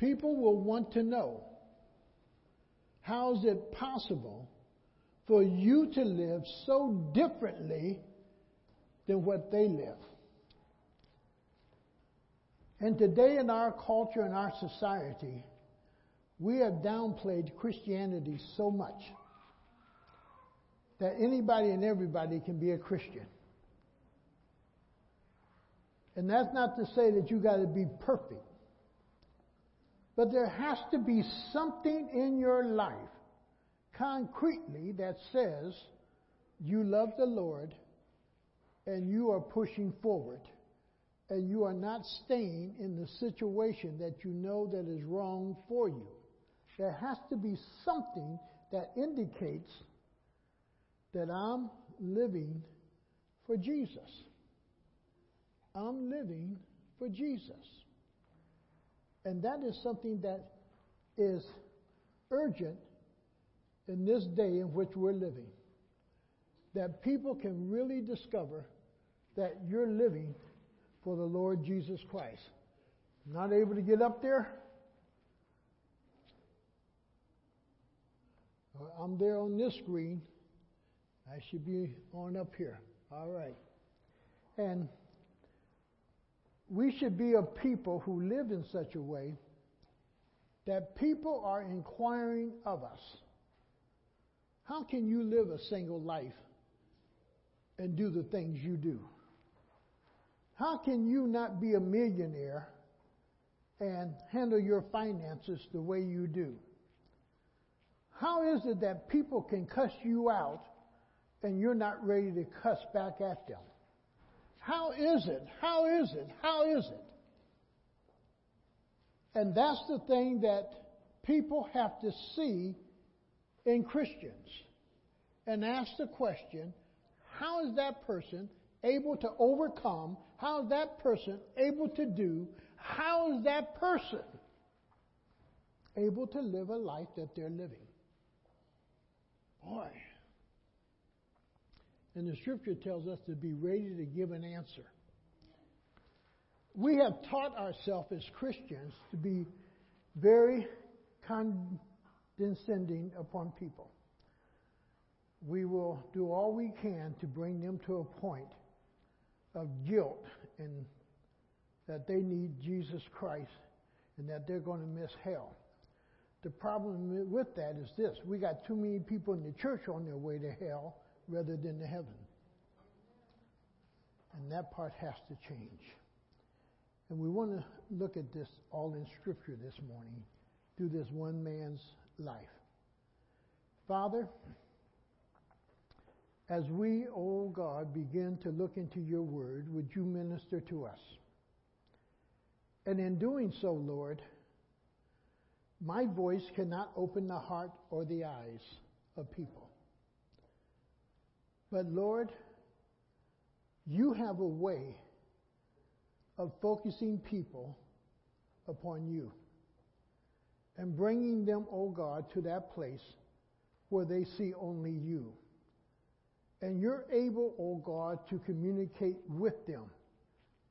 People will want to know how is it possible for you to live so differently than what they live? And today, in our culture and our society, we have downplayed Christianity so much that anybody and everybody can be a Christian. And that's not to say that you got to be perfect. But there has to be something in your life concretely that says you love the Lord and you are pushing forward and you are not staying in the situation that you know that is wrong for you. There has to be something that indicates that I'm living for Jesus. I'm living for Jesus. And that is something that is urgent in this day in which we're living. That people can really discover that you're living for the Lord Jesus Christ. Not able to get up there? I'm there on this screen. I should be on up here. All right. And we should be a people who live in such a way that people are inquiring of us. How can you live a single life and do the things you do? How can you not be a millionaire and handle your finances the way you do? How is it that people can cuss you out and you're not ready to cuss back at them? How is it? How is it? How is it? And that's the thing that people have to see in Christians and ask the question how is that person able to overcome? How is that person able to do? How is that person able to live a life that they're living? Boy. And the scripture tells us to be ready to give an answer. We have taught ourselves as Christians to be very condescending upon people. We will do all we can to bring them to a point of guilt and that they need Jesus Christ and that they're going to miss hell. The problem with that is this we got too many people in the church on their way to hell rather than to heaven. And that part has to change. And we want to look at this all in Scripture this morning through this one man's life. Father, as we, O oh God, begin to look into your word, would you minister to us? And in doing so, Lord, my voice cannot open the heart or the eyes of people. But Lord, you have a way of focusing people upon you and bringing them, oh God, to that place where they see only you. And you're able, oh God, to communicate with them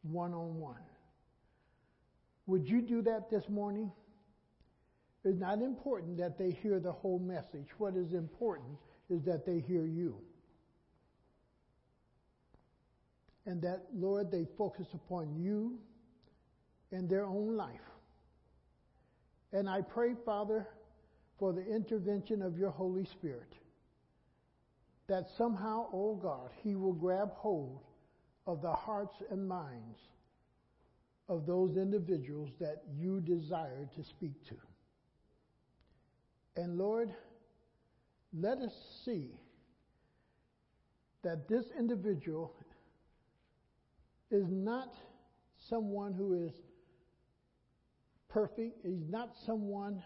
one on one. Would you do that this morning? It's not important that they hear the whole message. What is important is that they hear you. And that, Lord, they focus upon you and their own life. And I pray, Father, for the intervention of your Holy Spirit, that somehow, oh God, He will grab hold of the hearts and minds of those individuals that you desire to speak to. And Lord, let us see that this individual is not someone who is perfect. He's not someone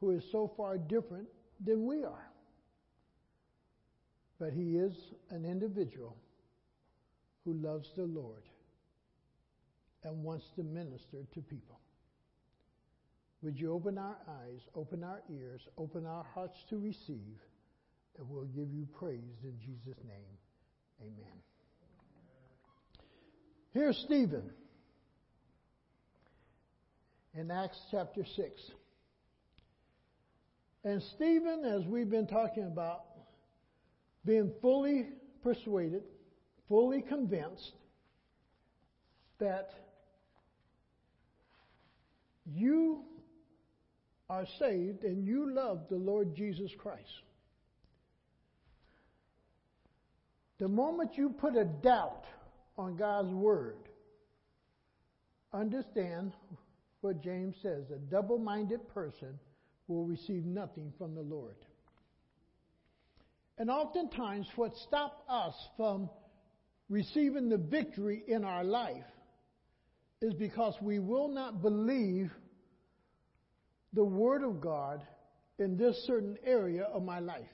who is so far different than we are. But he is an individual who loves the Lord and wants to minister to people. Would you open our eyes, open our ears, open our hearts to receive, and we'll give you praise in Jesus' name. Amen. Here's Stephen. in Acts chapter 6. And Stephen, as we've been talking about, being fully persuaded, fully convinced that you are saved and you love the Lord Jesus Christ. The moment you put a doubt on God's word, understand what James says a double minded person will receive nothing from the Lord. And oftentimes, what stops us from receiving the victory in our life is because we will not believe the Word of God in this certain area of my life.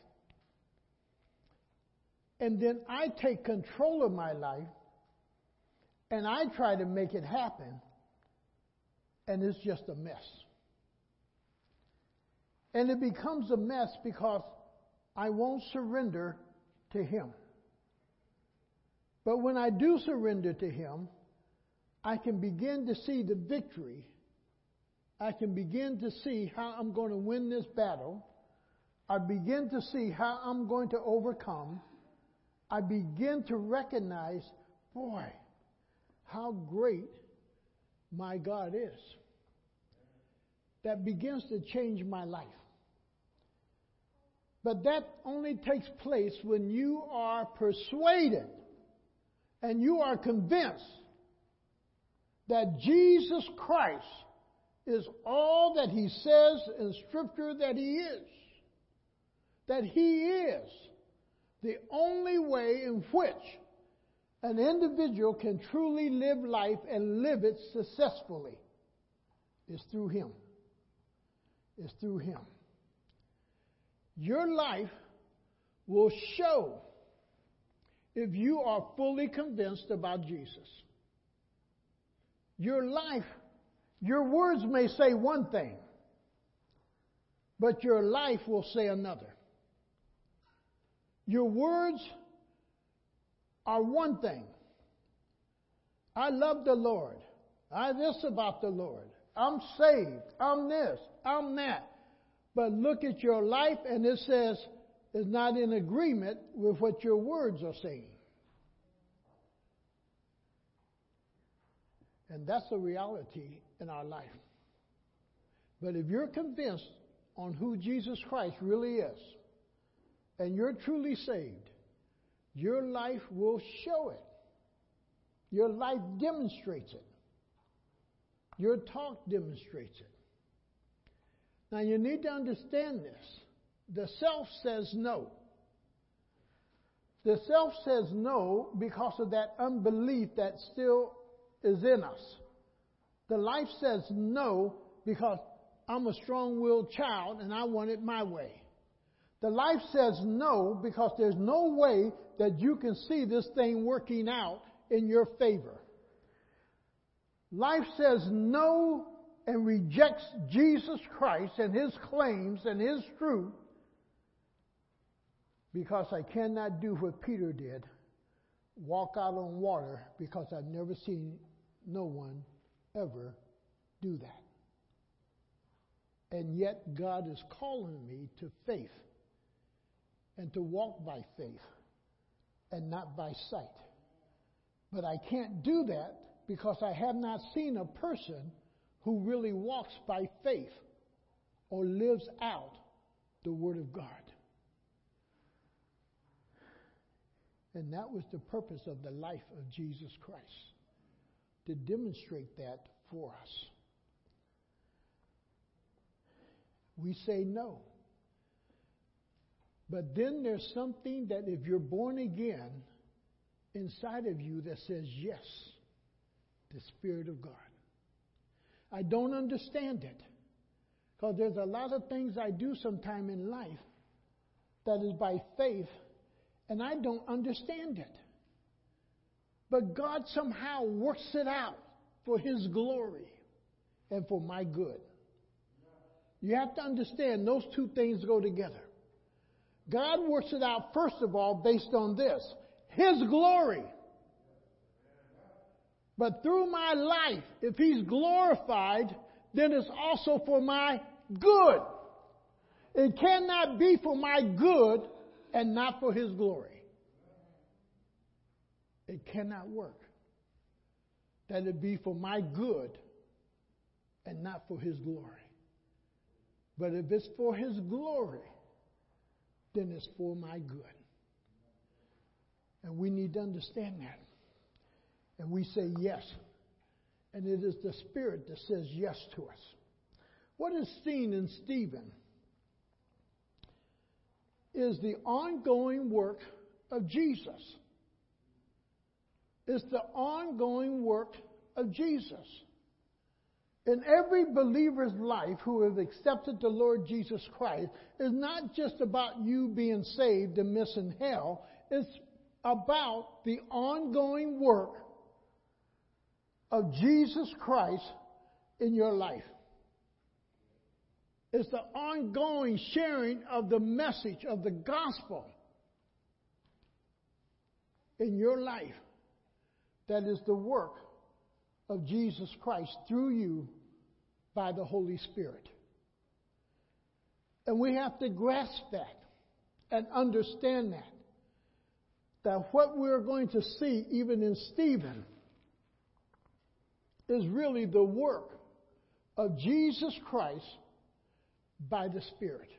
And then I take control of my life and I try to make it happen, and it's just a mess. And it becomes a mess because I won't surrender to Him. But when I do surrender to Him, I can begin to see the victory. I can begin to see how I'm going to win this battle. I begin to see how I'm going to overcome. I begin to recognize, boy, how great my God is. That begins to change my life. But that only takes place when you are persuaded and you are convinced that Jesus Christ is all that he says in Scripture that he is. That he is the only way in which an individual can truly live life and live it successfully is through him. Is through him. Your life will show if you are fully convinced about Jesus. Your life, your words may say one thing, but your life will say another. Your words are one thing. I love the Lord. I this about the Lord. I'm saved. I'm this. I'm that. But look at your life and it says it's not in agreement with what your words are saying. And that's the reality in our life. But if you're convinced on who Jesus Christ really is, and you're truly saved, your life will show it. Your life demonstrates it. Your talk demonstrates it. Now you need to understand this. The self says no. The self says no because of that unbelief that still is in us. The life says no because I'm a strong willed child and I want it my way. The life says no because there's no way that you can see this thing working out in your favor. Life says no and rejects Jesus Christ and his claims and his truth because I cannot do what Peter did walk out on water because I've never seen no one ever do that. And yet, God is calling me to faith and to walk by faith and not by sight. But I can't do that because I have not seen a person who really walks by faith or lives out the Word of God. And that was the purpose of the life of Jesus Christ to demonstrate that for us. We say no. But then there's something that if you're born again inside of you that says yes, the Spirit of God. I don't understand it. Because there's a lot of things I do sometime in life that is by faith, and I don't understand it. But God somehow works it out for His glory and for my good. You have to understand those two things go together. God works it out, first of all, based on this His glory. But through my life, if He's glorified, then it's also for my good. It cannot be for my good and not for His glory. It cannot work. That it be for my good and not for His glory. But if it's for His glory, then it's for my good. And we need to understand that. And we say yes. And it is the Spirit that says yes to us. What is seen in Stephen is the ongoing work of Jesus. It's the ongoing work of Jesus. In every believer's life who has accepted the Lord Jesus Christ, is not just about you being saved and missing hell. It's about the ongoing work of Jesus Christ in your life. It's the ongoing sharing of the message of the gospel in your life that is the work of Jesus Christ through you by the Holy Spirit. And we have to grasp that and understand that. That what we're going to see, even in Stephen, is really the work of Jesus Christ by the Spirit.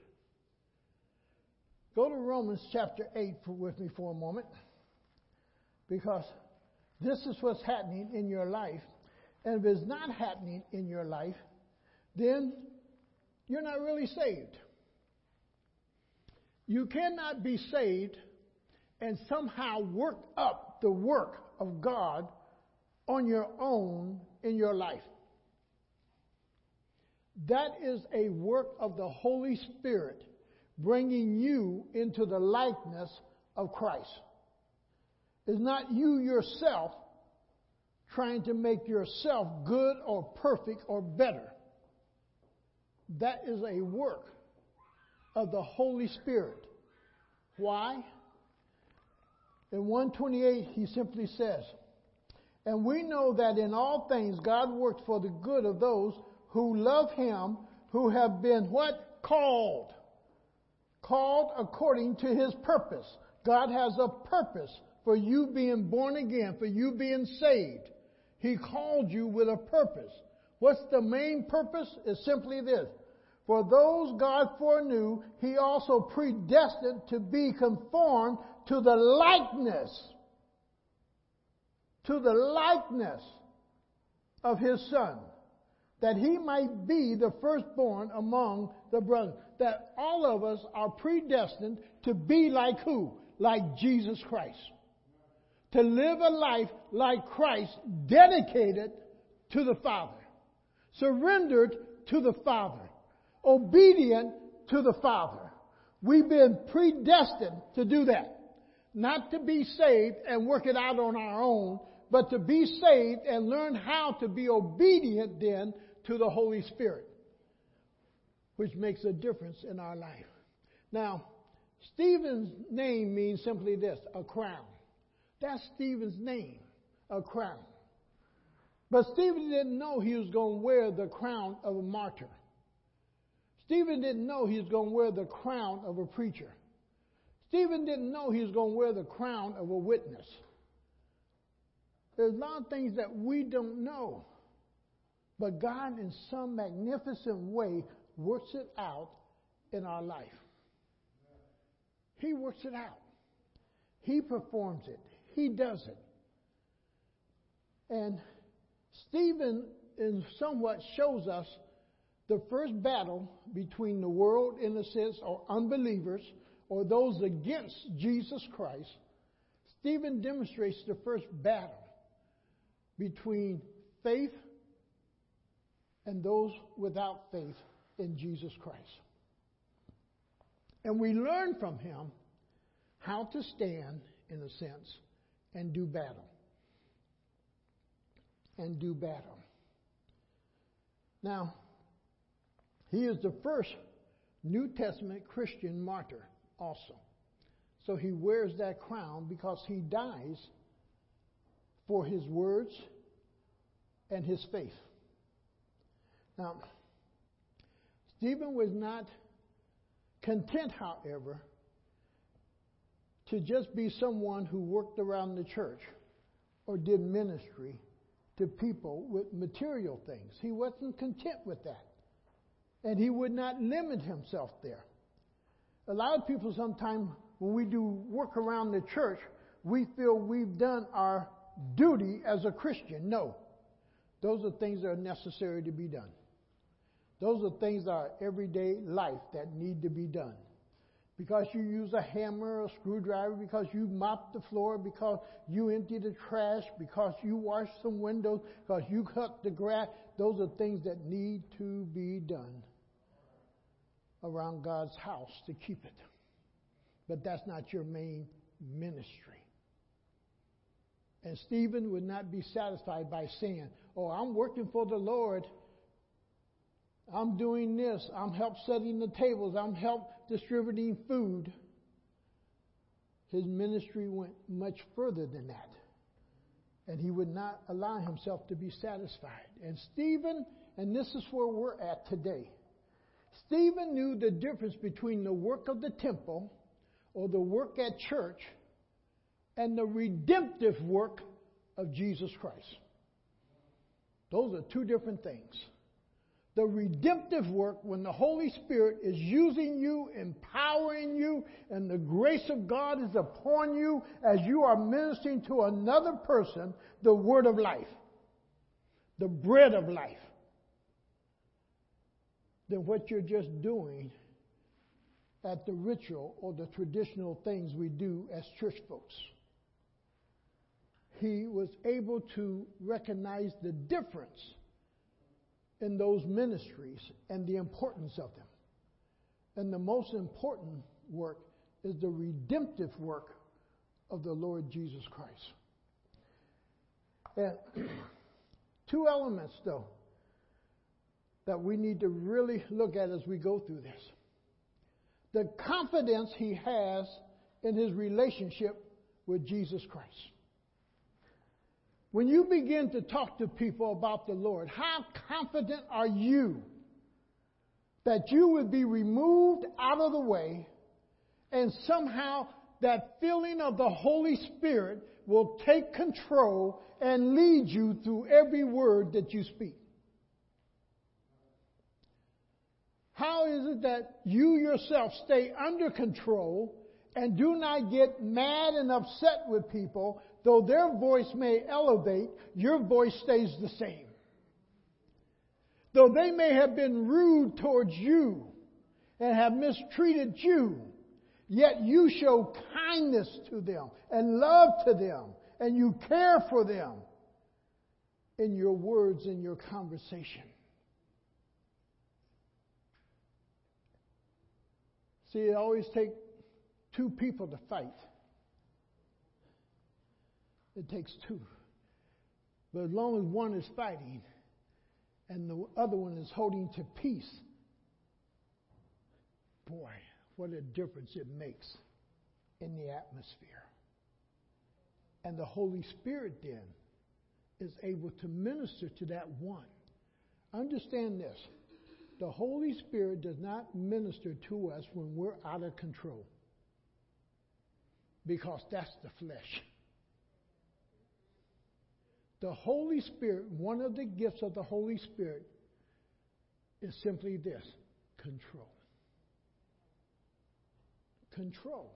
Go to Romans chapter 8 for, with me for a moment because this is what's happening in your life. And if it's not happening in your life, then you're not really saved. You cannot be saved and somehow work up the work of God on your own in your life. That is a work of the Holy Spirit bringing you into the likeness of Christ. It's not you yourself trying to make yourself good or perfect or better. That is a work of the Holy Spirit. Why? In 128, he simply says, And we know that in all things God works for the good of those who love him, who have been what? Called. Called according to his purpose. God has a purpose for you being born again, for you being saved. He called you with a purpose. What's the main purpose? Is simply this. For those God foreknew, He also predestined to be conformed to the likeness, to the likeness of His Son that he might be the firstborn among the brothers. That all of us are predestined to be like who? Like Jesus Christ. To live a life like Christ, dedicated to the Father, surrendered to the Father, obedient to the Father. We've been predestined to do that. Not to be saved and work it out on our own, but to be saved and learn how to be obedient then to the Holy Spirit, which makes a difference in our life. Now, Stephen's name means simply this a crown. That's Stephen's name, a crown. But Stephen didn't know he was going to wear the crown of a martyr. Stephen didn't know he was going to wear the crown of a preacher. Stephen didn't know he was going to wear the crown of a witness. There's a lot of things that we don't know. But God, in some magnificent way, works it out in our life. He works it out. He performs it. He does it. And Stephen, in somewhat, shows us the first battle between the world, in a sense, or unbelievers, or those against Jesus Christ. Stephen demonstrates the first battle between faith and those without faith in Jesus Christ. And we learn from him how to stand, in a sense, and do battle. And do battle. Now, he is the first New Testament Christian martyr also. So he wears that crown because he dies for his words and his faith. Now, Stephen was not content, however, to just be someone who worked around the church or did ministry to people with material things. He wasn't content with that. And he would not limit himself there. A lot of people sometimes, when we do work around the church, we feel we've done our duty as a Christian. No. Those are things that are necessary to be done. Those are things that are everyday life that need to be done because you use a hammer or a screwdriver, because you mop the floor, because you empty the trash, because you wash some windows, because you cut the grass. Those are things that need to be done around God's house to keep it. But that's not your main ministry. And Stephen would not be satisfied by saying, Oh, I'm working for the Lord I'm doing this. I'm help setting the tables. I'm help distributing food. His ministry went much further than that. And he would not allow himself to be satisfied. And Stephen, and this is where we're at today. Stephen knew the difference between the work of the temple or the work at church and the redemptive work of Jesus Christ. Those are two different things the redemptive work when the Holy Spirit is using you, empowering you, and the grace of God is upon you as you are ministering to another person the word of life, the bread of life, than what you're just doing at the ritual or the traditional things we do as church folks. He was able to recognize the difference in those ministries and the importance of them. And the most important work is the redemptive work of the Lord Jesus Christ. And two elements, though, that we need to really look at as we go through this. The confidence he has in his relationship with Jesus Christ. When you begin to talk to people about the Lord, how confident are you that you would be removed out of the way and somehow that feeling of the Holy Spirit will take control and lead you through every word that you speak? How is it that you yourself stay under control and do not get mad and upset with people Though their voice may elevate, your voice stays the same. Though they may have been rude towards you and have mistreated you, yet you show kindness to them and love to them and you care for them in your words in your conversation. See, it always takes two people to fight. It takes two. But as long as one is fighting and the other one is holding to peace, boy, what a difference it makes in the atmosphere. And the Holy Spirit then is able to minister to that one. Understand this the Holy Spirit does not minister to us when we're out of control because that's the flesh. The Holy Spirit, one of the gifts of the Holy Spirit is simply this control. Control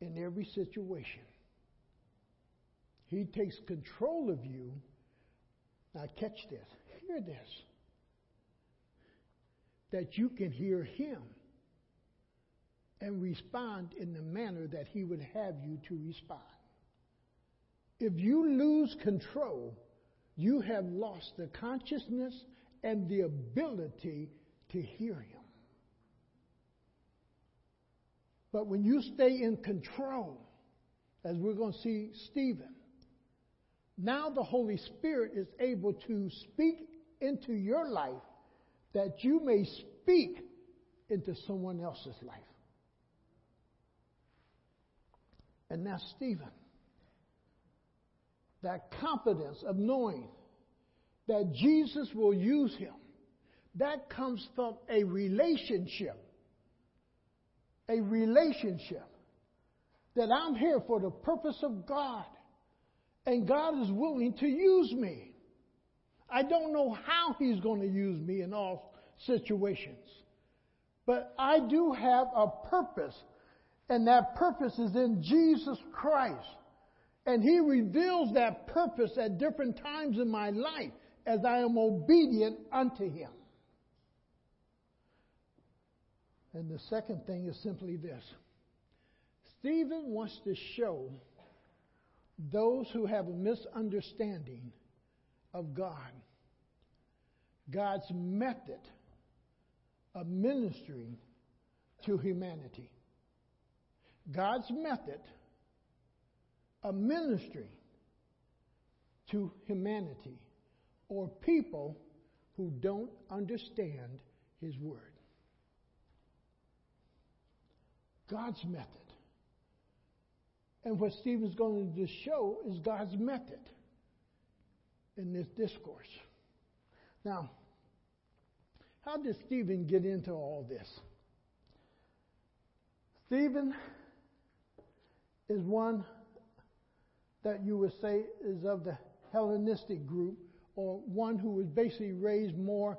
in every situation. He takes control of you. Now, catch this. Hear this. That you can hear Him and respond in the manner that He would have you to respond. If you lose control, you have lost the consciousness and the ability to hear Him. But when you stay in control, as we're going to see Stephen, now the Holy Spirit is able to speak into your life that you may speak into someone else's life. And now, Stephen that confidence of knowing that Jesus will use him. That comes from a relationship. A relationship. That I'm here for the purpose of God. And God is willing to use me. I don't know how He's going to use me in all situations. But I do have a purpose. And that purpose is in Jesus Christ. And He reveals that purpose at different times in my life as I am obedient unto Him. And the second thing is simply this Stephen wants to show those who have a misunderstanding of God, God's method of ministering to humanity. God's method of ministering to humanity or people who don't understand His Word. God's method. And what Stephen's going to show is God's method in this discourse. Now, how did Stephen get into all this? Stephen is one that you would say is of the Hellenistic group, or one who was basically raised more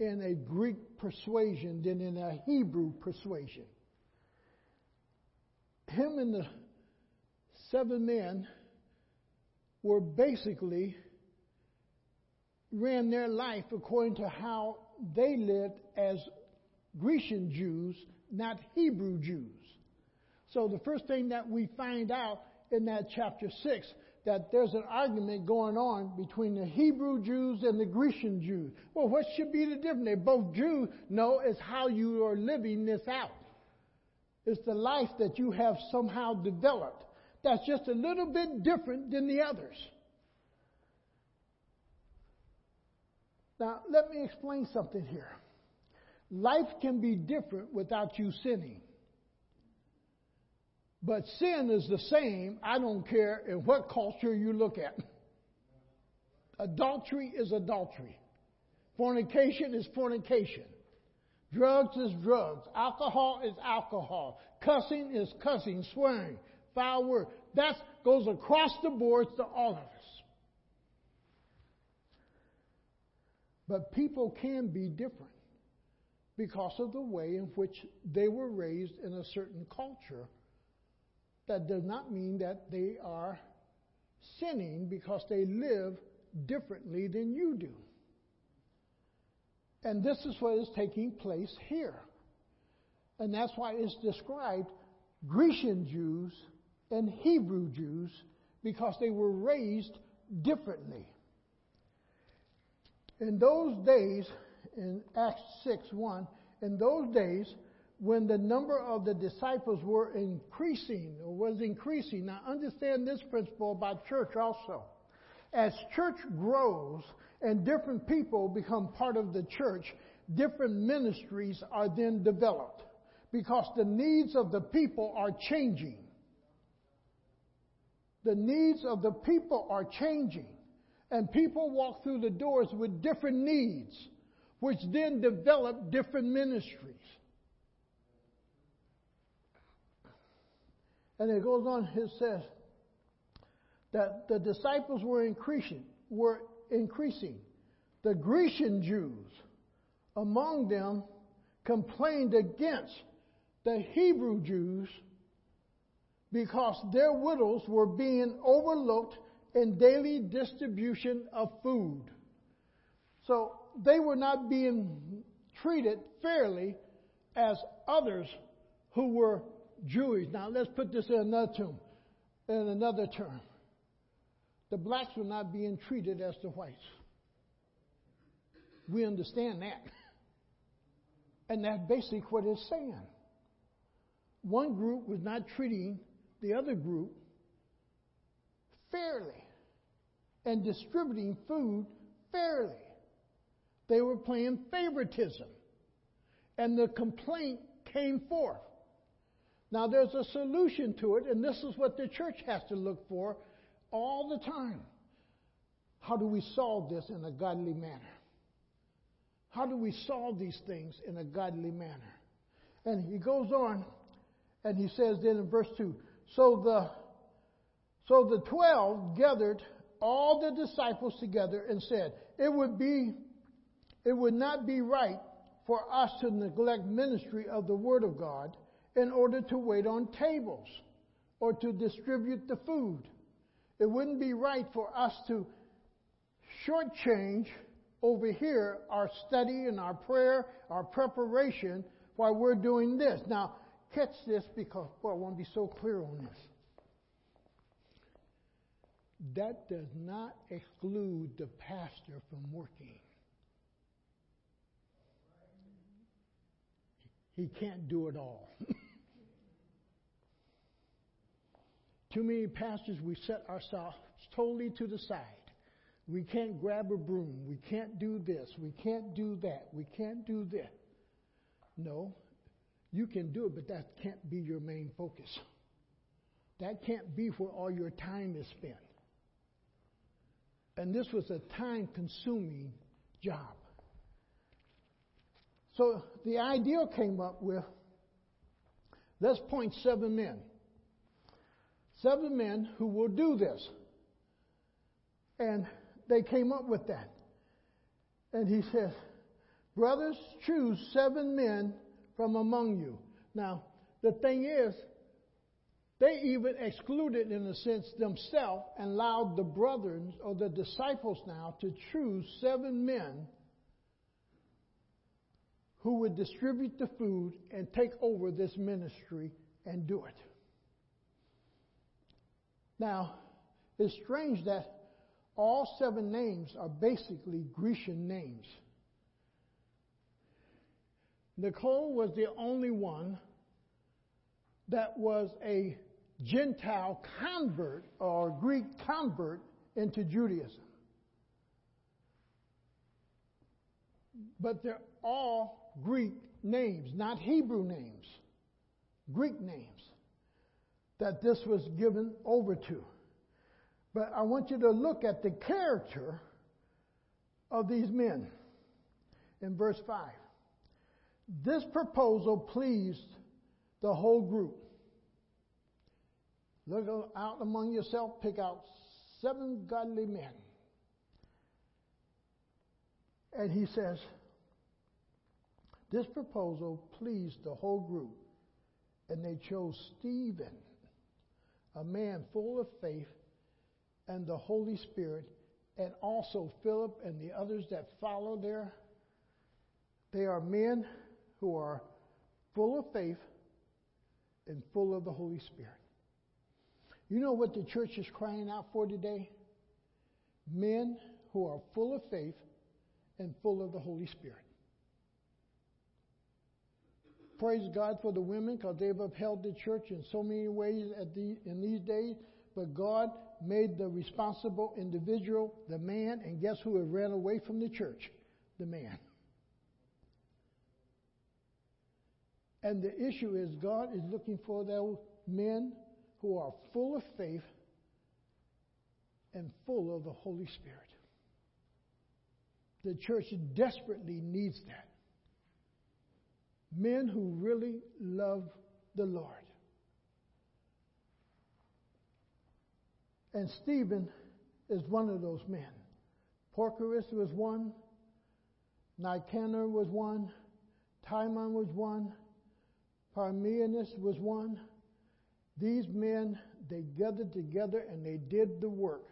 in a Greek persuasion than in a Hebrew persuasion. Him and the seven men were basically ran their life according to how they lived as Grecian Jews, not Hebrew Jews. So the first thing that we find out in that chapter 6 that there's an argument going on between the Hebrew Jews and the Grecian Jews. Well, what should be the difference? They're both Jews. No, it's how you are living this out. It's the life that you have somehow developed that's just a little bit different than the others. Now, let me explain something here. Life can be different without you sinning. But sin is the same, I don't care in what culture you look at. Adultery is adultery. Fornication is fornication. Drugs is drugs. Alcohol is alcohol. Cussing is cussing, swearing, foul word. That goes across the board to all of us. But people can be different because of the way in which they were raised in a certain culture. That does not mean that they are sinning because they live differently than you do. And this is what is taking place here. And that's why it's described Grecian Jews and Hebrew Jews because they were raised differently. In those days, in Acts 6 1, in those days, when the number of the disciples were increasing or was increasing, now understand this principle about church also. As church grows and different people become part of the church, different ministries are then developed because the needs of the people are changing. The needs of the people are changing. And people walk through the doors with different needs, which then develop different ministries. And it goes on, it says that the disciples were increasing, were increasing. The Grecian Jews among them complained against the Hebrew Jews because their widows were being overlooked in daily distribution of food. So they were not being treated fairly as others who were Jewish. Now let's put this in another term. In another term. The blacks were not being treated as the whites. We understand that. And that's basically what it's saying. One group was not treating the other group fairly and distributing food fairly. They were playing favoritism. And the complaint came forth. Now, there's a solution to it, and this is what the church has to look for all the time. how do we solve this in a godly manner? How do we solve these things in a godly manner? And he goes on and he says then in verse 2 So the, so the twelve gathered all the disciples together and said, It would be it would not be right for us to neglect ministry of the Word of God in order to wait on tables or to distribute the food. It wouldn't be right for us to shortchange over here our study and our prayer, our preparation while we're doing this. Now, catch this because, I want to be so clear on this. That does not exclude the pastor from working. He can't do it all. Too many pastors, we set ourselves totally to the side. We can't grab a broom. We can't do this. We can't do that. We can't do this. No, you can do it, but that can't be your main focus. That can't be where all your time is spent. And this was a time consuming job. So the idea came up with let's point seven men. Seven men who will do this. And they came up with that. And he says, Brothers, choose seven men from among you. Now, the thing is, they even excluded, in a sense, themselves and allowed the brothers or the disciples now to choose seven men who would distribute the food and take over this ministry and do it. Now, it's strange that all seven names are basically Grecian names. Nicole was the only one that was a Gentile convert or Greek convert into Judaism. But they're all Greek names, not Hebrew names, Greek names that this was given over to. But I want you to look at the character of these men in verse 5. This proposal pleased the whole group. Look out among yourself, pick out seven godly men. And he says, This proposal pleased the whole group, and they chose Stephen, a man full of faith and the Holy Spirit, and also Philip and the others that follow there. They are men who are full of faith and full of the Holy Spirit. You know what the church is crying out for today? Men who are full of faith and full of the Holy Spirit. Praise God for the women because they've upheld the church in so many ways the, in these days. But God made the responsible individual the man, and guess who had ran away from the church? The man. And the issue is God is looking for those men who are full of faith and full of the Holy Spirit. The church desperately needs that. Men who really love the Lord. And Stephen is one of those men. Prochorus was one. Nicanor was one. Timon was one. Parmenas was one. These men, they gathered together and they did the work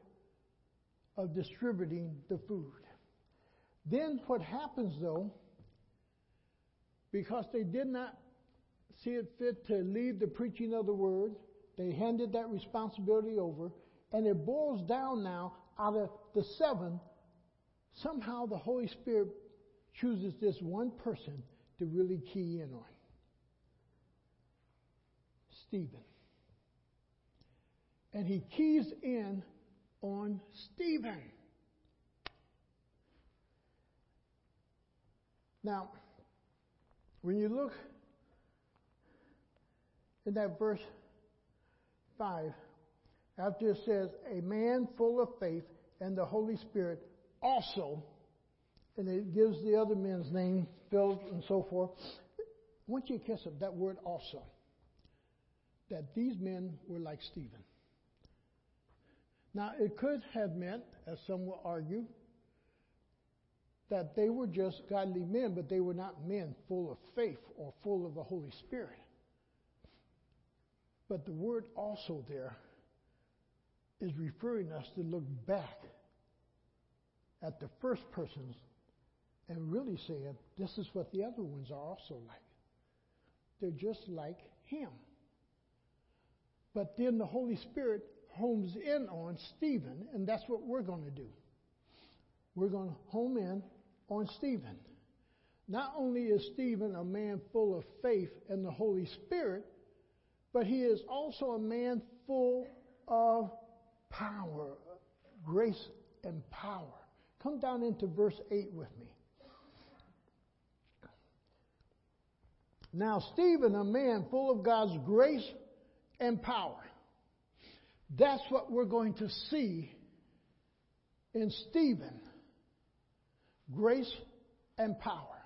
of distributing the food. Then what happens though, because they did not see it fit to lead the preaching of the word, they handed that responsibility over, and it boils down now out of the seven, somehow the Holy Spirit chooses this one person to really key in on. Stephen. And he keys in on Stephen. Now, when you look in that verse 5, after it says, a man full of faith and the Holy Spirit also, and it gives the other men's name, Philip and so forth. Want you up that word also. That these men were like Stephen. Now, it could have meant, as some will argue, that they were just godly men, but they were not men full of faith or full of the Holy Spirit. But the word also there is referring us to look back at the first persons and really saying, this is what the other ones are also like. They're just like him. But then the Holy Spirit homes in on Stephen, and that's what we're going to do. We're going to home in on Stephen. Not only is Stephen a man full of faith and the Holy Spirit, but he is also a man full of power, grace, and power. Come down into verse 8 with me. Now, Stephen, a man full of God's grace and power. That's what we're going to see in Stephen grace and power.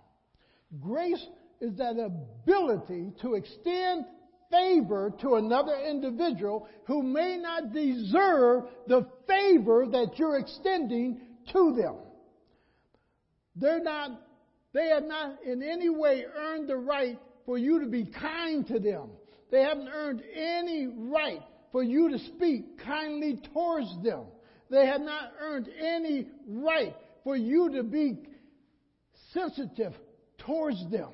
Grace is that ability to extend favor to another individual who may not deserve the favor that you're extending to them. They're not, they have not in any way earned the right for you to be kind to them. They haven't earned any right for you to speak kindly towards them. They have not earned any right for you to be sensitive towards them.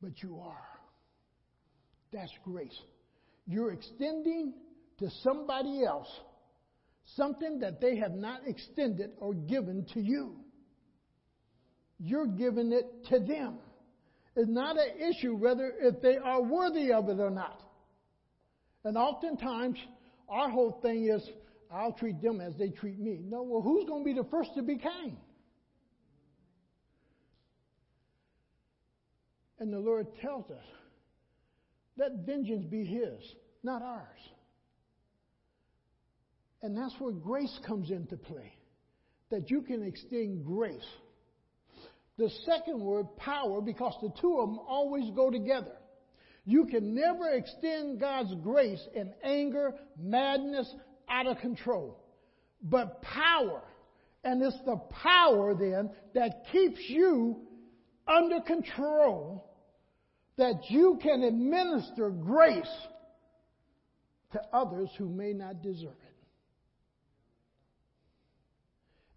But you are. That's grace. You're extending to somebody else something that they have not extended or given to you. You're giving it to them. It's not an issue whether if they are worthy of it or not. And oftentimes, our whole thing is, I'll treat them as they treat me. No, well, who's going to be the first to be kind? And the Lord tells us, let vengeance be His, not ours. And that's where grace comes into play. That you can extend grace. The second word, power, because the two of them always go together. You can never extend God's grace in anger, madness, out of control. But power, and it's the power then that keeps you under control that you can administer grace to others who may not deserve it.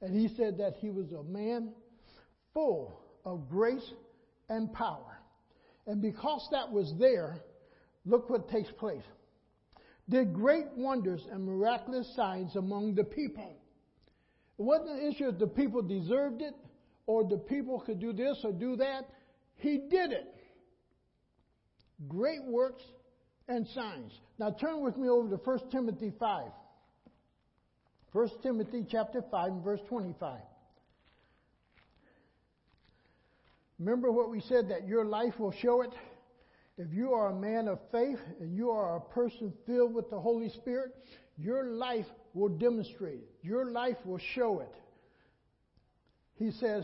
And he said that he was a man full of grace and power. And because that was there, look what takes place. Did great wonders and miraculous signs among the people. It wasn't an issue if the people deserved it or the people could do this or do that. He did it. Great works and signs. Now turn with me over to 1 Timothy 5. 1 Timothy chapter 5 and verse 25. Remember what we said that your life will show it? If you are a man of faith and you are a person filled with the Holy Spirit, your life will demonstrate it. Your life will show it. He says,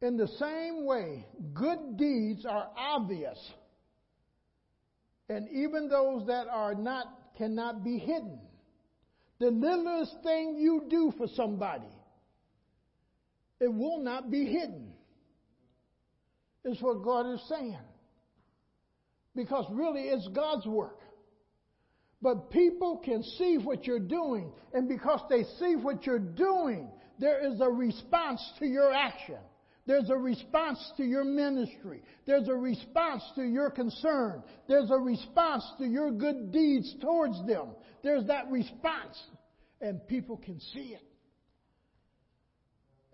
in the same way, good deeds are obvious, and even those that are not cannot be hidden. The littlest thing you do for somebody it will not be hidden, is what God is saying. Because really it's God's work. But people can see what you're doing, and because they see what you're doing, there is a response to your action. There's a response to your ministry. There's a response to your concern. There's a response to your good deeds towards them. There's that response. And people can see it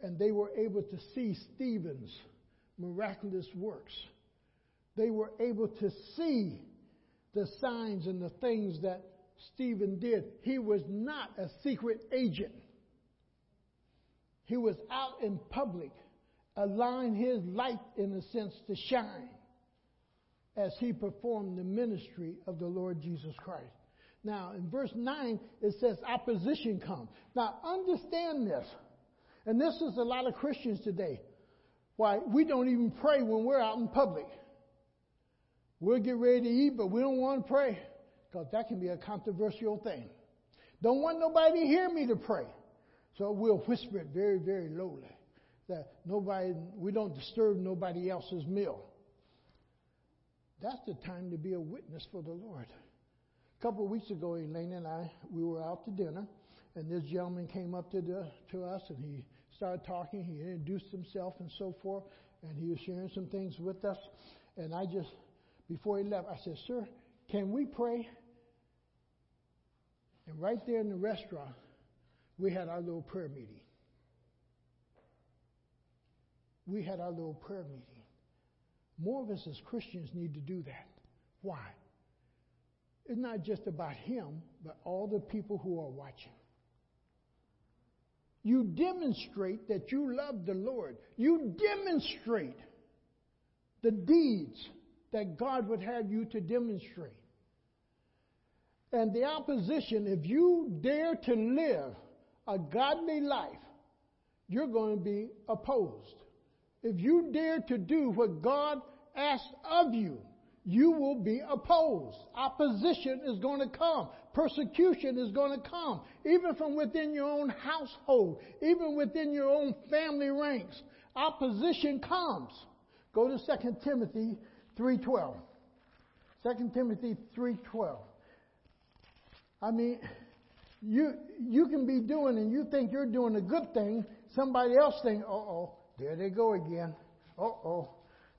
and they were able to see Stephen's miraculous works. They were able to see the signs and the things that Stephen did. He was not a secret agent. He was out in public, allowing his light, in a sense, to shine as he performed the ministry of the Lord Jesus Christ. Now, in verse 9, it says opposition comes. Now, understand this. And this is a lot of Christians today. Why, we don't even pray when we're out in public. We'll get ready to eat, but we don't want to pray because that can be a controversial thing. Don't want nobody to hear me to pray. So we'll whisper it very, very lowly that nobody, we don't disturb nobody else's meal. That's the time to be a witness for the Lord. A couple of weeks ago, Elaine and I, we were out to dinner, and this gentleman came up to, the, to us and he started talking. He introduced himself and so forth, and he was sharing some things with us. And I just, before he left, I said, Sir, can we pray? And right there in the restaurant, we had our little prayer meeting. We had our little prayer meeting. More of us as Christians need to do that. Why? It's not just about him, but all the people who are watching. You demonstrate that you love the Lord. You demonstrate the deeds that God would have you to demonstrate. And the opposition, if you dare to live a godly life, you're going to be opposed. If you dare to do what God asks of you, you will be opposed. Opposition is going to come. Persecution is going to come. Even from within your own household, even within your own family ranks, opposition comes. Go to 2 Timothy 3.12. 2 Timothy 3.12. I mean, you, you can be doing and you think you're doing a good thing. Somebody else think, uh-oh, there they go again. Uh-oh.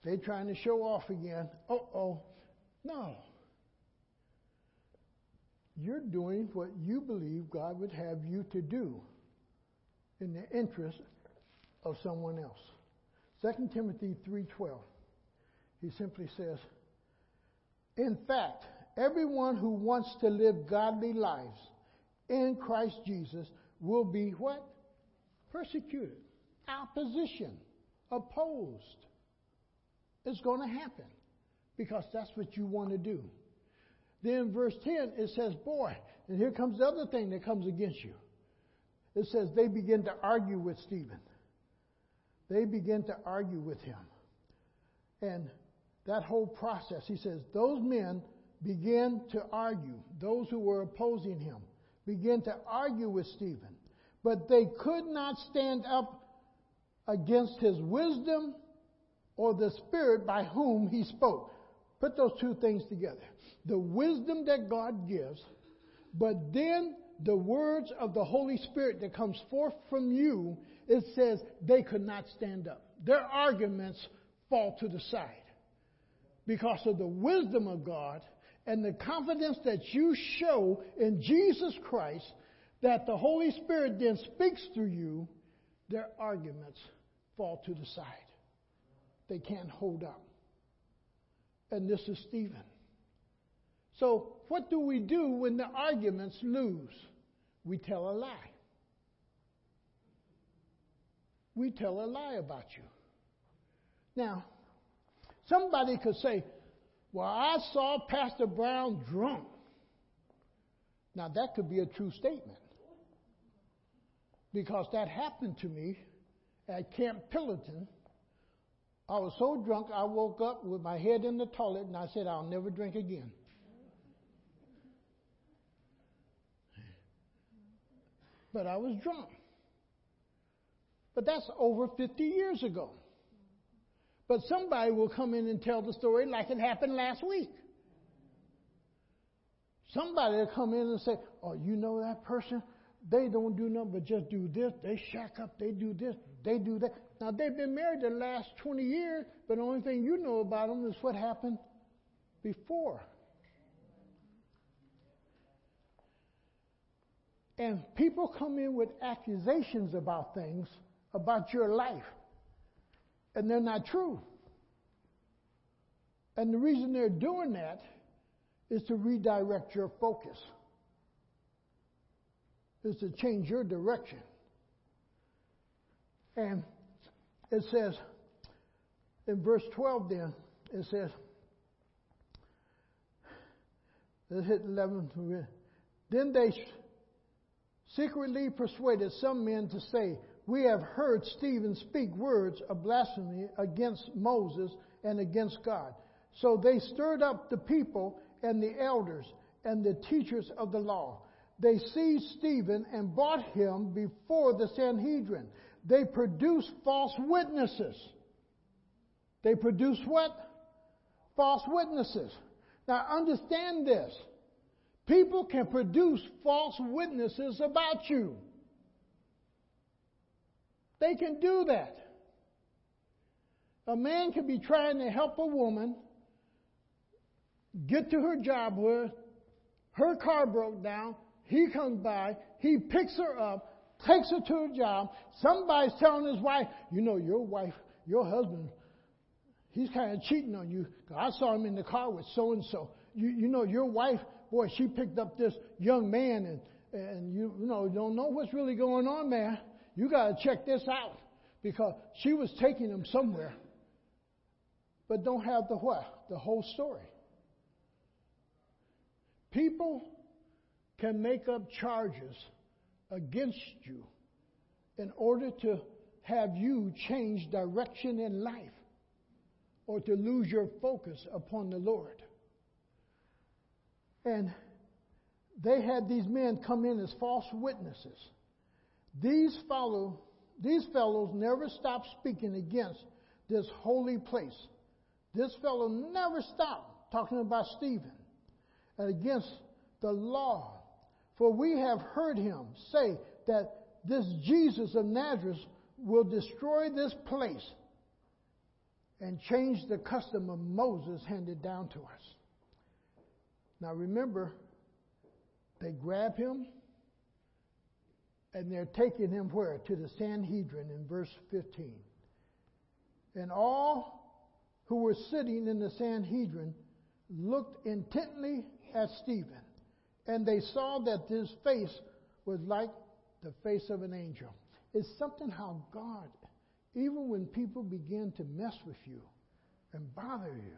They're trying to show off again. Uh-oh. No. You're doing what you believe God would have you to do in the interest of someone else. 2 Timothy 3:12. He simply says, "In fact, everyone who wants to live godly lives in Christ Jesus will be what? Persecuted opposition, opposed. It's going to happen because that's what you want to do. Then verse 10, it says, Boy, and here comes the other thing that comes against you. It says, They begin to argue with Stephen. They begin to argue with him. And that whole process, he says, those men began to argue. Those who were opposing him began to argue with Stephen. But they could not stand up against his wisdom or the spirit by whom he spoke. Put those two things together. The wisdom that God gives, but then the words of the Holy Spirit that comes forth from you, it says they could not stand up. Their arguments fall to the side because of the wisdom of God and the confidence that you show in Jesus Christ that the Holy Spirit then speaks through you their arguments fall to the side. They can't hold up. And this is Stephen. So, what do we do when the arguments lose? We tell a lie. We tell a lie about you. Now, somebody could say, Well, I saw Pastor Brown drunk. Now, that could be a true statement because that happened to me at Camp Pendleton. I was so drunk I woke up with my head in the toilet and I said, I'll never drink again. But I was drunk. But that's over 50 years ago. But somebody will come in and tell the story like it happened last week. Somebody will come in and say, Oh, you know that person? They don't do nothing but just do this. They shack up. They do this. They do that. Now, they've been married the last 20 years, but the only thing you know about them is what happened before. And people come in with accusations about things, about your life, and they're not true. And the reason they're doing that is to redirect your focus is to change your direction. And it says in verse 12 then, it says, let's hit 11. Then they secretly persuaded some men to say, We have heard Stephen speak words of blasphemy against Moses and against God. So they stirred up the people and the elders and the teachers of the law. They seized Stephen and brought him before the Sanhedrin. They produce false witnesses. They produce what? False witnesses. Now understand this. People can produce false witnesses about you. They can do that. A man can be trying to help a woman get to her job where her car broke down. He comes by, he picks her up, takes her to her job. Somebody's telling his wife, you know, your wife, your husband, he's kind of cheating on you. I saw him in the car with so and so. You, you know, your wife, boy, she picked up this young man and, and you, you know, don't know what's really going on there. You got to check this out because she was taking him somewhere, but don't have the what? The whole story. People can make up charges against you in order to have you change direction in life or to lose your focus upon the Lord. And they had these men come in as false witnesses. These follow these fellows never stopped speaking against this holy place. This fellow never stopped talking about Stephen and against the law. For we have heard him say that this Jesus of Nazareth will destroy this place and change the custom of Moses handed down to us. Now remember, they grab him and they're taking him where? To the Sanhedrin in verse 15. And all who were sitting in the Sanhedrin looked intently at Stephen, and they saw that his face was like the face of an angel. It's something how God, even when people begin to mess with you and bother you,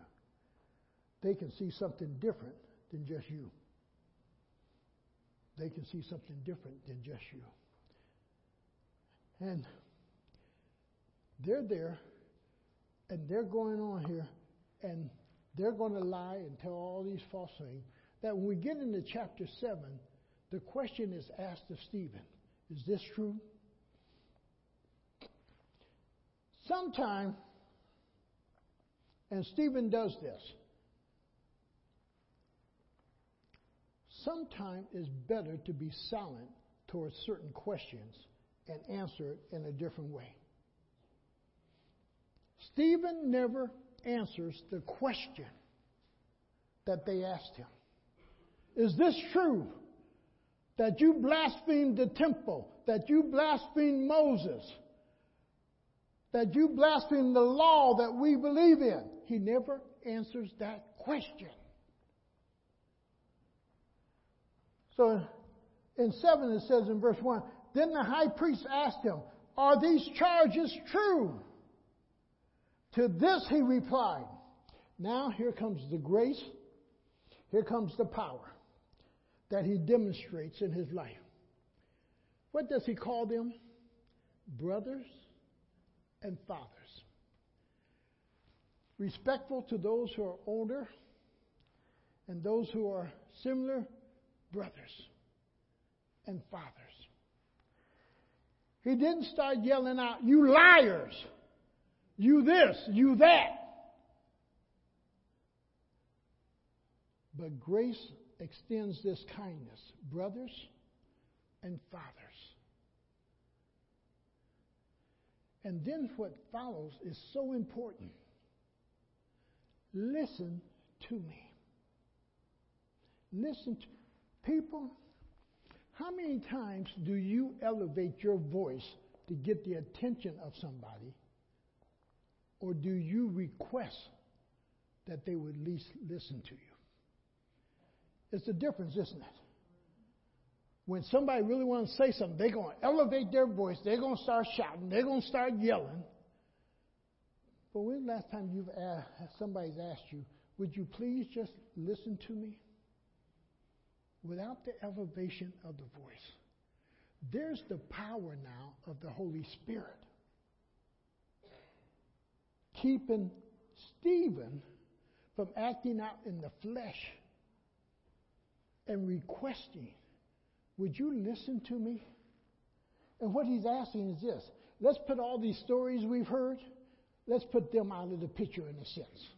they can see something different than just you. They can see something different than just you. And they're there, and they're going on here, and they're going to lie and tell all these false things. That when we get into chapter 7, the question is asked of Stephen Is this true? Sometime, and Stephen does this, sometime is better to be silent towards certain questions and answer it in a different way. Stephen never answers the question that they asked him. Is this true? That you blasphemed the temple, that you blasphemed Moses, that you blasphemed the law that we believe in? He never answers that question. So in 7 it says in verse 1 Then the high priest asked him, Are these charges true? To this he replied, Now here comes the grace, here comes the power that he demonstrates in his life. What does he call them? Brothers and fathers. Respectful to those who are older and those who are similar brothers and fathers. He didn't start yelling out, You liars! You this, you that. But grace extends this kindness, brothers and fathers. And then what follows is so important. Listen to me. Listen to people. How many times do you elevate your voice to get the attention of somebody? Or do you request that they would at least listen to you? It's a difference, isn't it? When somebody really wants to say something, they're going to elevate their voice. They're going to start shouting. They're going to start yelling. But when the last time you've asked, somebody's asked you, would you please just listen to me? without the elevation of the voice. There's the power now of the Holy Spirit. Keeping Stephen from acting out in the flesh and requesting, Would you listen to me? And what he's asking is this let's put all these stories we've heard, let's put them out of the picture in a sense.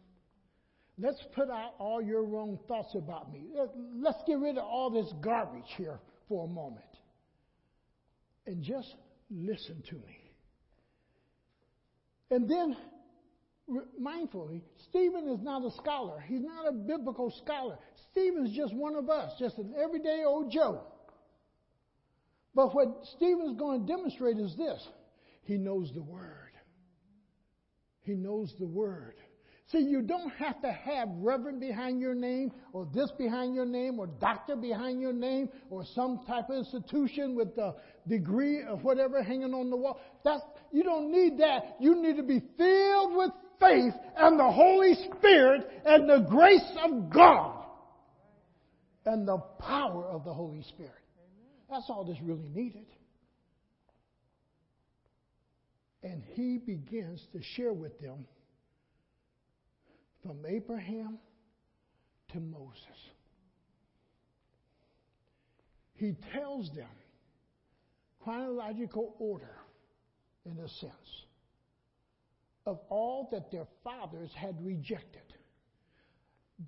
Let's put out all your wrong thoughts about me. Let's get rid of all this garbage here for a moment. And just listen to me. And then, mindfully, Stephen is not a scholar. He's not a biblical scholar. Stephen's just one of us, just an everyday old Joe. But what Stephen's going to demonstrate is this he knows the Word. He knows the Word. See, you don't have to have reverend behind your name, or this behind your name, or doctor behind your name, or some type of institution with a degree of whatever hanging on the wall. That's, you don't need that. You need to be filled with faith and the Holy Spirit and the grace of God and the power of the Holy Spirit. That's all that's really needed. And he begins to share with them from Abraham to Moses. He tells them chronological order, in a sense, of all that their fathers had rejected.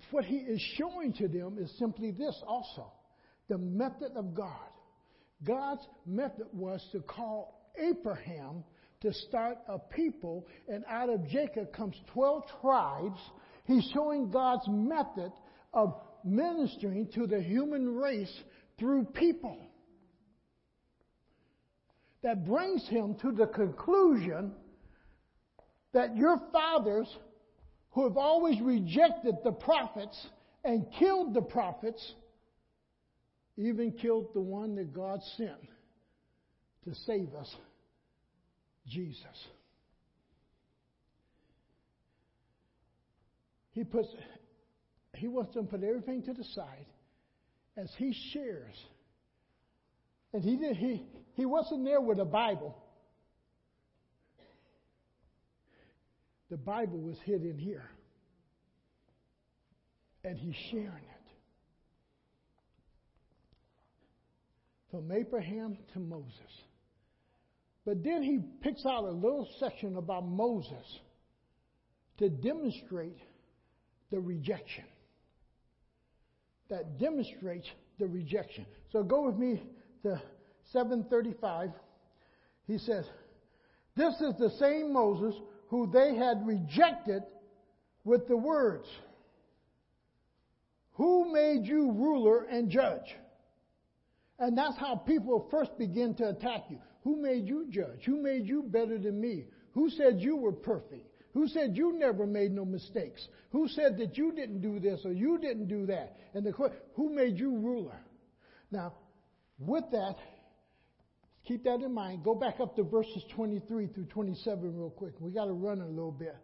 What he is showing to them is simply this also the method of God. God's method was to call Abraham to start a people, and out of Jacob comes 12 tribes He's showing God's method of ministering to the human race through people. That brings him to the conclusion that your fathers, who have always rejected the prophets and killed the prophets, even killed the one that God sent to save us, Jesus. He puts he wants them to put everything to the side as he shares. And he did he he wasn't there with a Bible. The Bible was hid in here. And he's sharing it. From Abraham to Moses. But then he picks out a little section about Moses to demonstrate the rejection. That demonstrates the rejection. So go with me to 735. He says, This is the same Moses who they had rejected with the words, Who made you ruler and judge? And that's how people first begin to attack you. Who made you judge? Who made you better than me? Who said you were perfect? Who said you never made no mistakes? Who said that you didn't do this or you didn't do that? And the question, who made you ruler? Now, with that, keep that in mind. Go back up to verses 23 through 27 real quick. We got to run a little bit.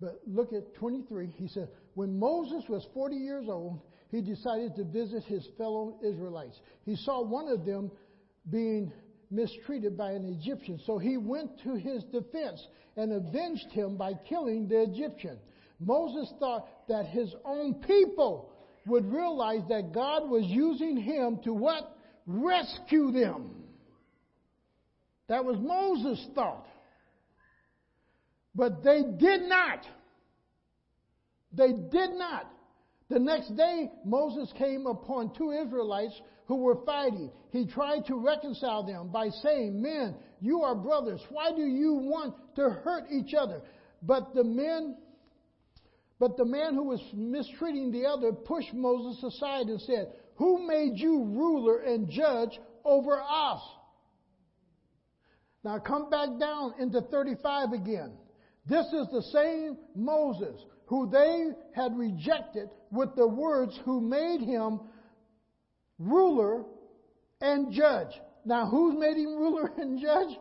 But look at 23. He said, When Moses was 40 years old, he decided to visit his fellow Israelites. He saw one of them being mistreated by an Egyptian. So he went to his defense and avenged him by killing the Egyptian. Moses thought that his own people would realize that God was using him to what? Rescue them. That was Moses' thought. But they did not. They did not. The next day, Moses came upon two Israelites who were fighting. He tried to reconcile them by saying, Men, you are brothers. Why do you want to hurt each other? But the men, but the man who was mistreating the other pushed Moses aside and said, Who made you ruler and judge over us? Now come back down into 35 again. This is the same Moses who they had rejected with the words, who made him ruler and judge. Now, who's made him ruler and judge?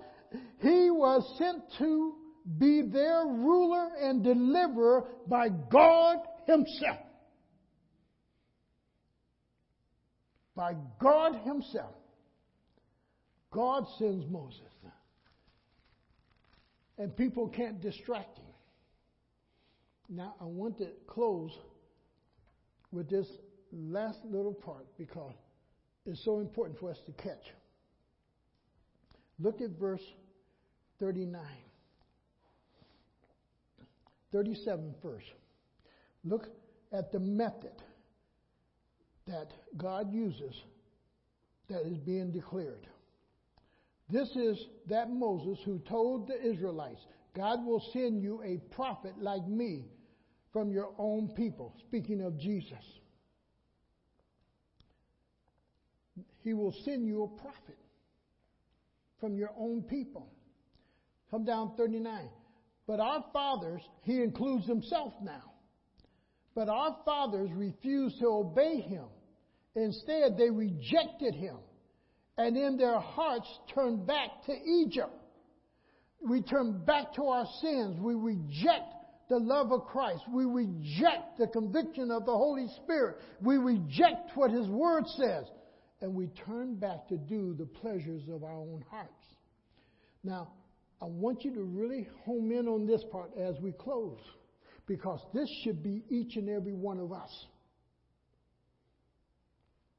He was sent to be their ruler and deliverer by God Himself. by God Himself. God sends Moses. And people can't distract him. Now, I want to close with this last little part because it's so important for us to catch. Look at verse 39. 37 first. Look at the method that God uses that is being declared. This is that Moses who told the Israelites, God will send you a prophet like me from your own people. Speaking of Jesus. He will send you a prophet from your own people. Come down 39. But our fathers, he includes himself now. But our fathers refused to obey him. Instead, they rejected him and in their hearts turn back to Egypt. We turn back to our sins. We reject the love of Christ. We reject the conviction of the Holy Spirit. We reject what His Word says. And we turn back to do the pleasures of our own hearts. Now, I want you to really home in on this part as we close, because this should be each and every one of us.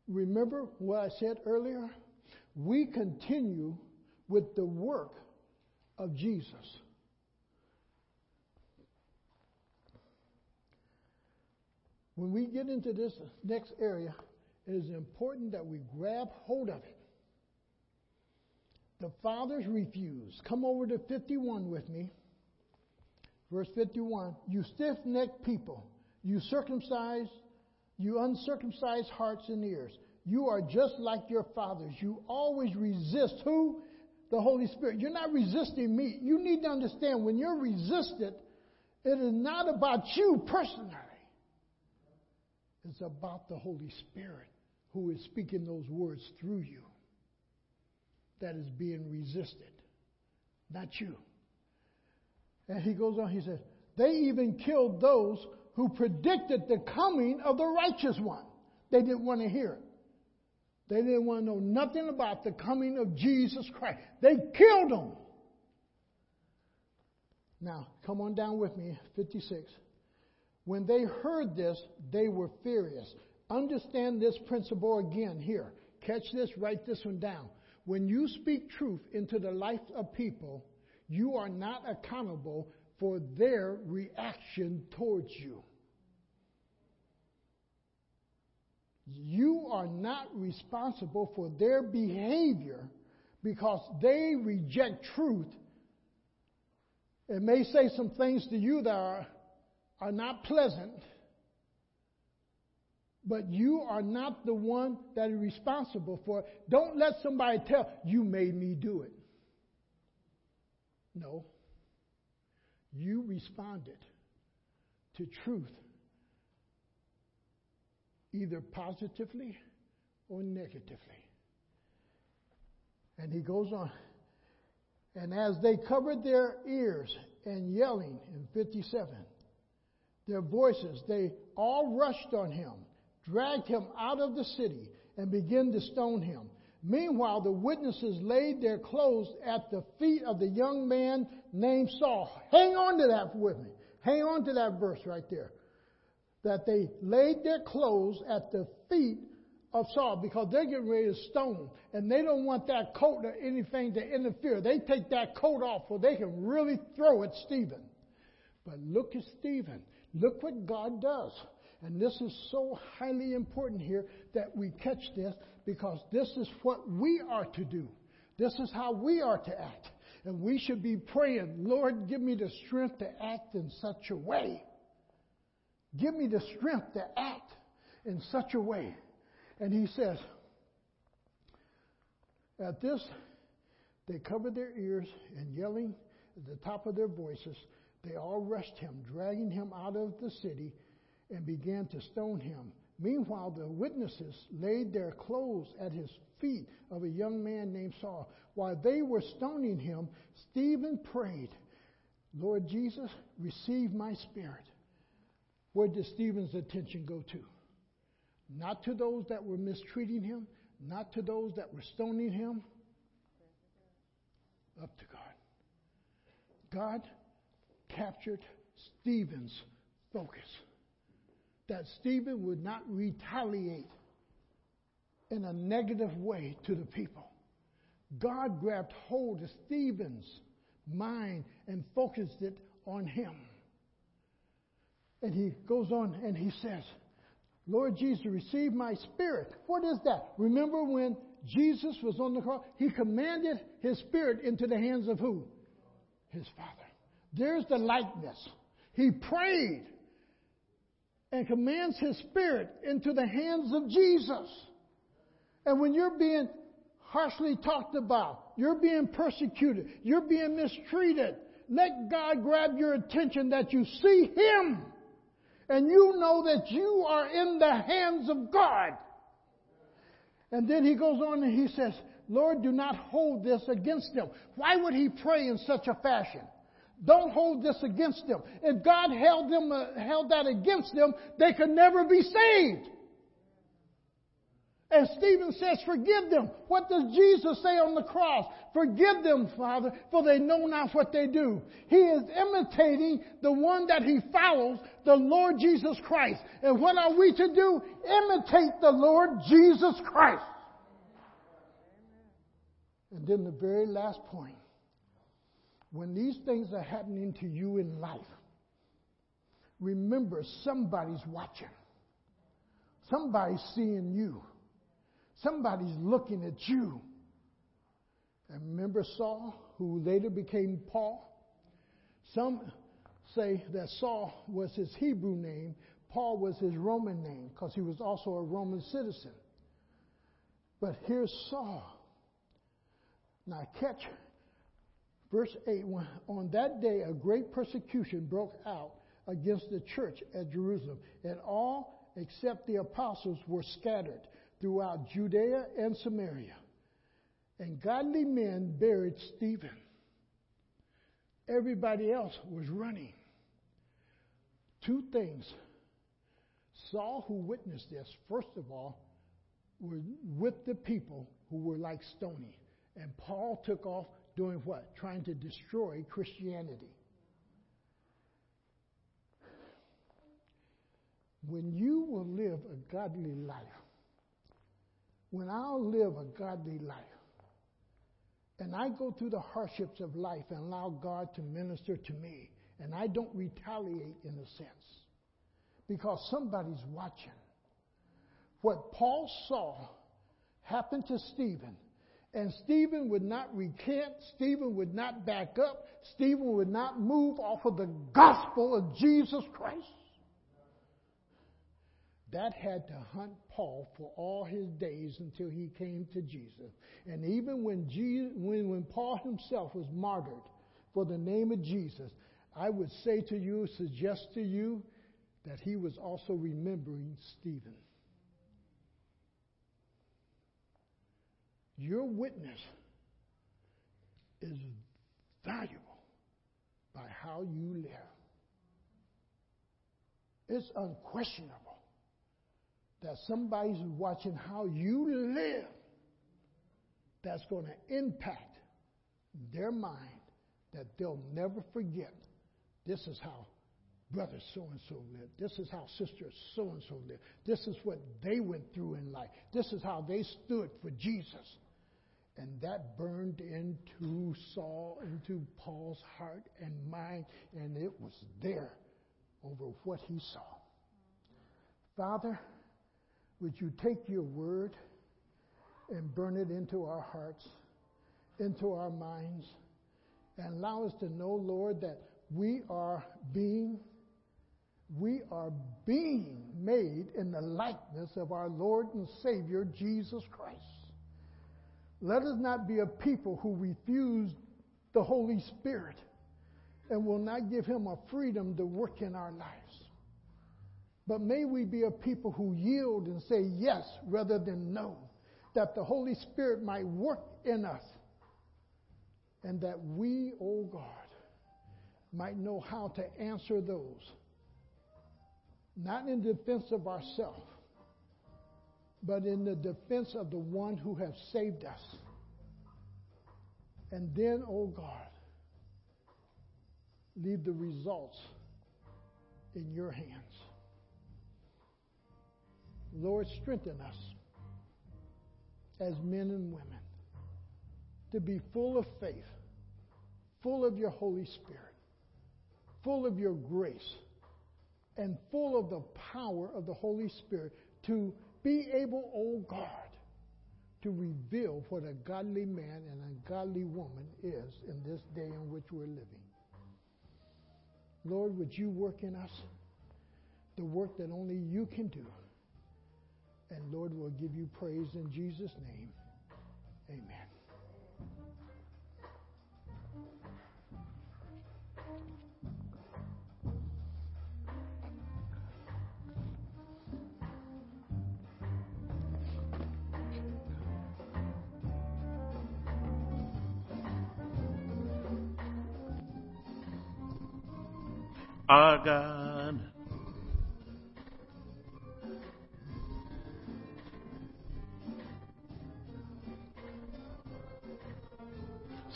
Remember what I said earlier? We continue with the work of Jesus. When we get into this next area, it is important that we grab hold of it. The fathers refused. Come over to 51 with me. Verse 51 You stiff necked people, you circumcised, you uncircumcised hearts and ears. You are just like your fathers. You always resist who? The Holy Spirit. You're not resisting me. You need to understand when you're resisted, it is not about you personally. It's about the Holy Spirit who is speaking those words through you that is being resisted, not you. And he goes on, he says, they even killed those who predicted the coming of the righteous one. They didn't want to hear it. They didn't want to know nothing about the coming of Jesus Christ. They killed him. Now, come on down with me, 56. When they heard this, they were furious. Understand this principle again here. Catch this, write this one down. When you speak truth into the life of people, you are not accountable for their reaction towards you. You are not responsible for their behavior because they reject truth. It may say some things to you that are, are not pleasant, but you are not the one that is responsible for it. Don't let somebody tell you made me do it. No. You responded to truth either positively or negatively. And he goes on. And as they covered their ears and yelling in 57, their voices, they all rushed on him, dragged him out of the city, and began to stone him. Meanwhile, the witnesses laid their clothes at the feet of the young man named Saul. Hang on to that with me. Hang on to that verse right there that they laid their clothes at the feet of Saul because they're getting ready to stone and they don't want that coat or anything to interfere. They take that coat off so they can really throw at Stephen. But look at Stephen. Look what God does. And this is so highly important here that we catch this because this is what we are to do. This is how we are to act. And we should be praying, Lord, give me the strength to act in such a way Give me the strength to act in such a way. And he says, At this, they covered their ears and yelling at the top of their voices, they all rushed him, dragging him out of the city, and began to stone him. Meanwhile, the witnesses laid their clothes at his feet of a young man named Saul. While they were stoning him, Stephen prayed, Lord Jesus, receive my spirit. Where did Stephen's attention go to? not to those that were mistreating him, not to those that were stoning him, up to God. God captured Stephen's focus. That Stephen would not retaliate in a negative way to the people. God grabbed hold of Stephen's mind and focused it on him. And he goes on and he says, Lord Jesus, receive my spirit. What is that? Remember when Jesus was on the cross? He commanded his spirit into the hands of who? His Father. There's the likeness. He prayed and commands his spirit into the hands of Jesus. And when you're being harshly talked about, you're being persecuted, you're being mistreated, let God grab your attention that you see him and you know that you are in the hands of God. And then he goes on and he says, Lord, do not hold this against them. Why would he pray in such a fashion? Don't hold this against them. If God held them, uh, held that against them, they could never be saved. And Stephen says, Forgive them. What does Jesus say on the cross? Forgive them, Father, for they know not what they do. He is imitating the one that he follows, the Lord Jesus Christ. And what are we to do? Imitate the Lord Jesus Christ. And then the very last point when these things are happening to you in life, remember somebody's watching, somebody's seeing you. Somebody's looking at you. And remember Saul, who later became Paul? Some say that Saul was his Hebrew name, Paul was his Roman name, because he was also a Roman citizen. But here's Saul. Now, catch verse 8. On that day, a great persecution broke out against the church at Jerusalem, and all except the apostles were scattered throughout Judea and Samaria. And godly men buried Stephen. Everybody else was running. Two things. Saul, who witnessed this, first of all, were with the people who were like stony. And Paul took off doing what? Trying to destroy Christianity. When you will live a godly life, when I'll live a godly life and I go through the hardships of life and allow God to minister to me, and I don't retaliate in a sense because somebody's watching. What Paul saw happen to Stephen, and Stephen would not recant, Stephen would not back up, Stephen would not move off of the gospel of Jesus Christ. That had to hunt Paul for all his days until he came to Jesus. And even when, Jesus, when, when Paul himself was martyred for the name of Jesus, I would say to you, suggest to you, that he was also remembering Stephen. Your witness is valuable by how you live. It's unquestionable that somebody's watching how you live that's going to impact their mind that they'll never forget. This is how brother so and so lived. This is how sister so and so lived. This is what they went through in life. This is how they stood for Jesus. And that burned into Saul, into Paul's heart and mind, and it was there over what he saw. Father, would you take your word and burn it into our hearts, into our minds, and allow us to know, Lord, that we are being we are being made in the likeness of our Lord and Savior Jesus Christ. Let us not be a people who refuse the Holy Spirit and will not give him a freedom to work in our lives. But may we be a people who yield and say yes rather than no, that the Holy Spirit might work in us, and that we, O oh God, might know how to answer those, not in defense of ourselves, but in the defense of the one who has saved us. And then, oh God, leave the results in your hands. Lord, strengthen us as men and women to be full of faith, full of your Holy Spirit, full of your grace, and full of the power of the Holy Spirit to be able, oh God, to reveal what a godly man and a godly woman is in this day in which we're living. Lord, would you work in us the work that only you can do? And Lord, we'll give you praise in Jesus' name. Amen. Our God.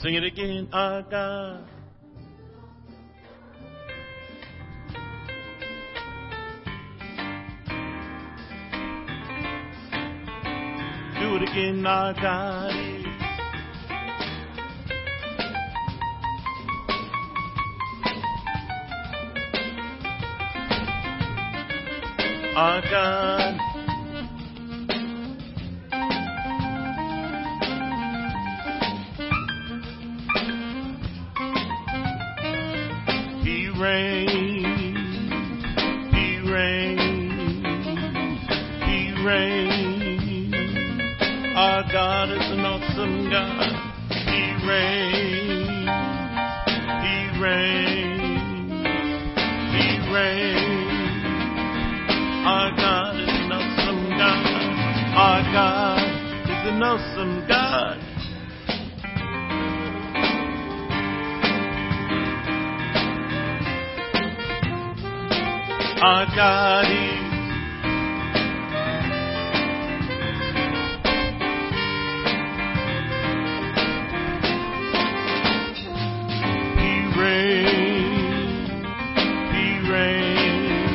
Sing it again, our God. Do it again, our God. Our God. Reigns. He reigns. He reigns. Our God is an awesome God. He reigns. He reigns. He reigns. Our God is an awesome God. Our God is an awesome God. Our God is. He reigns. He reigns.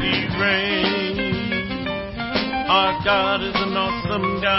He reigns. Our God is an awesome God.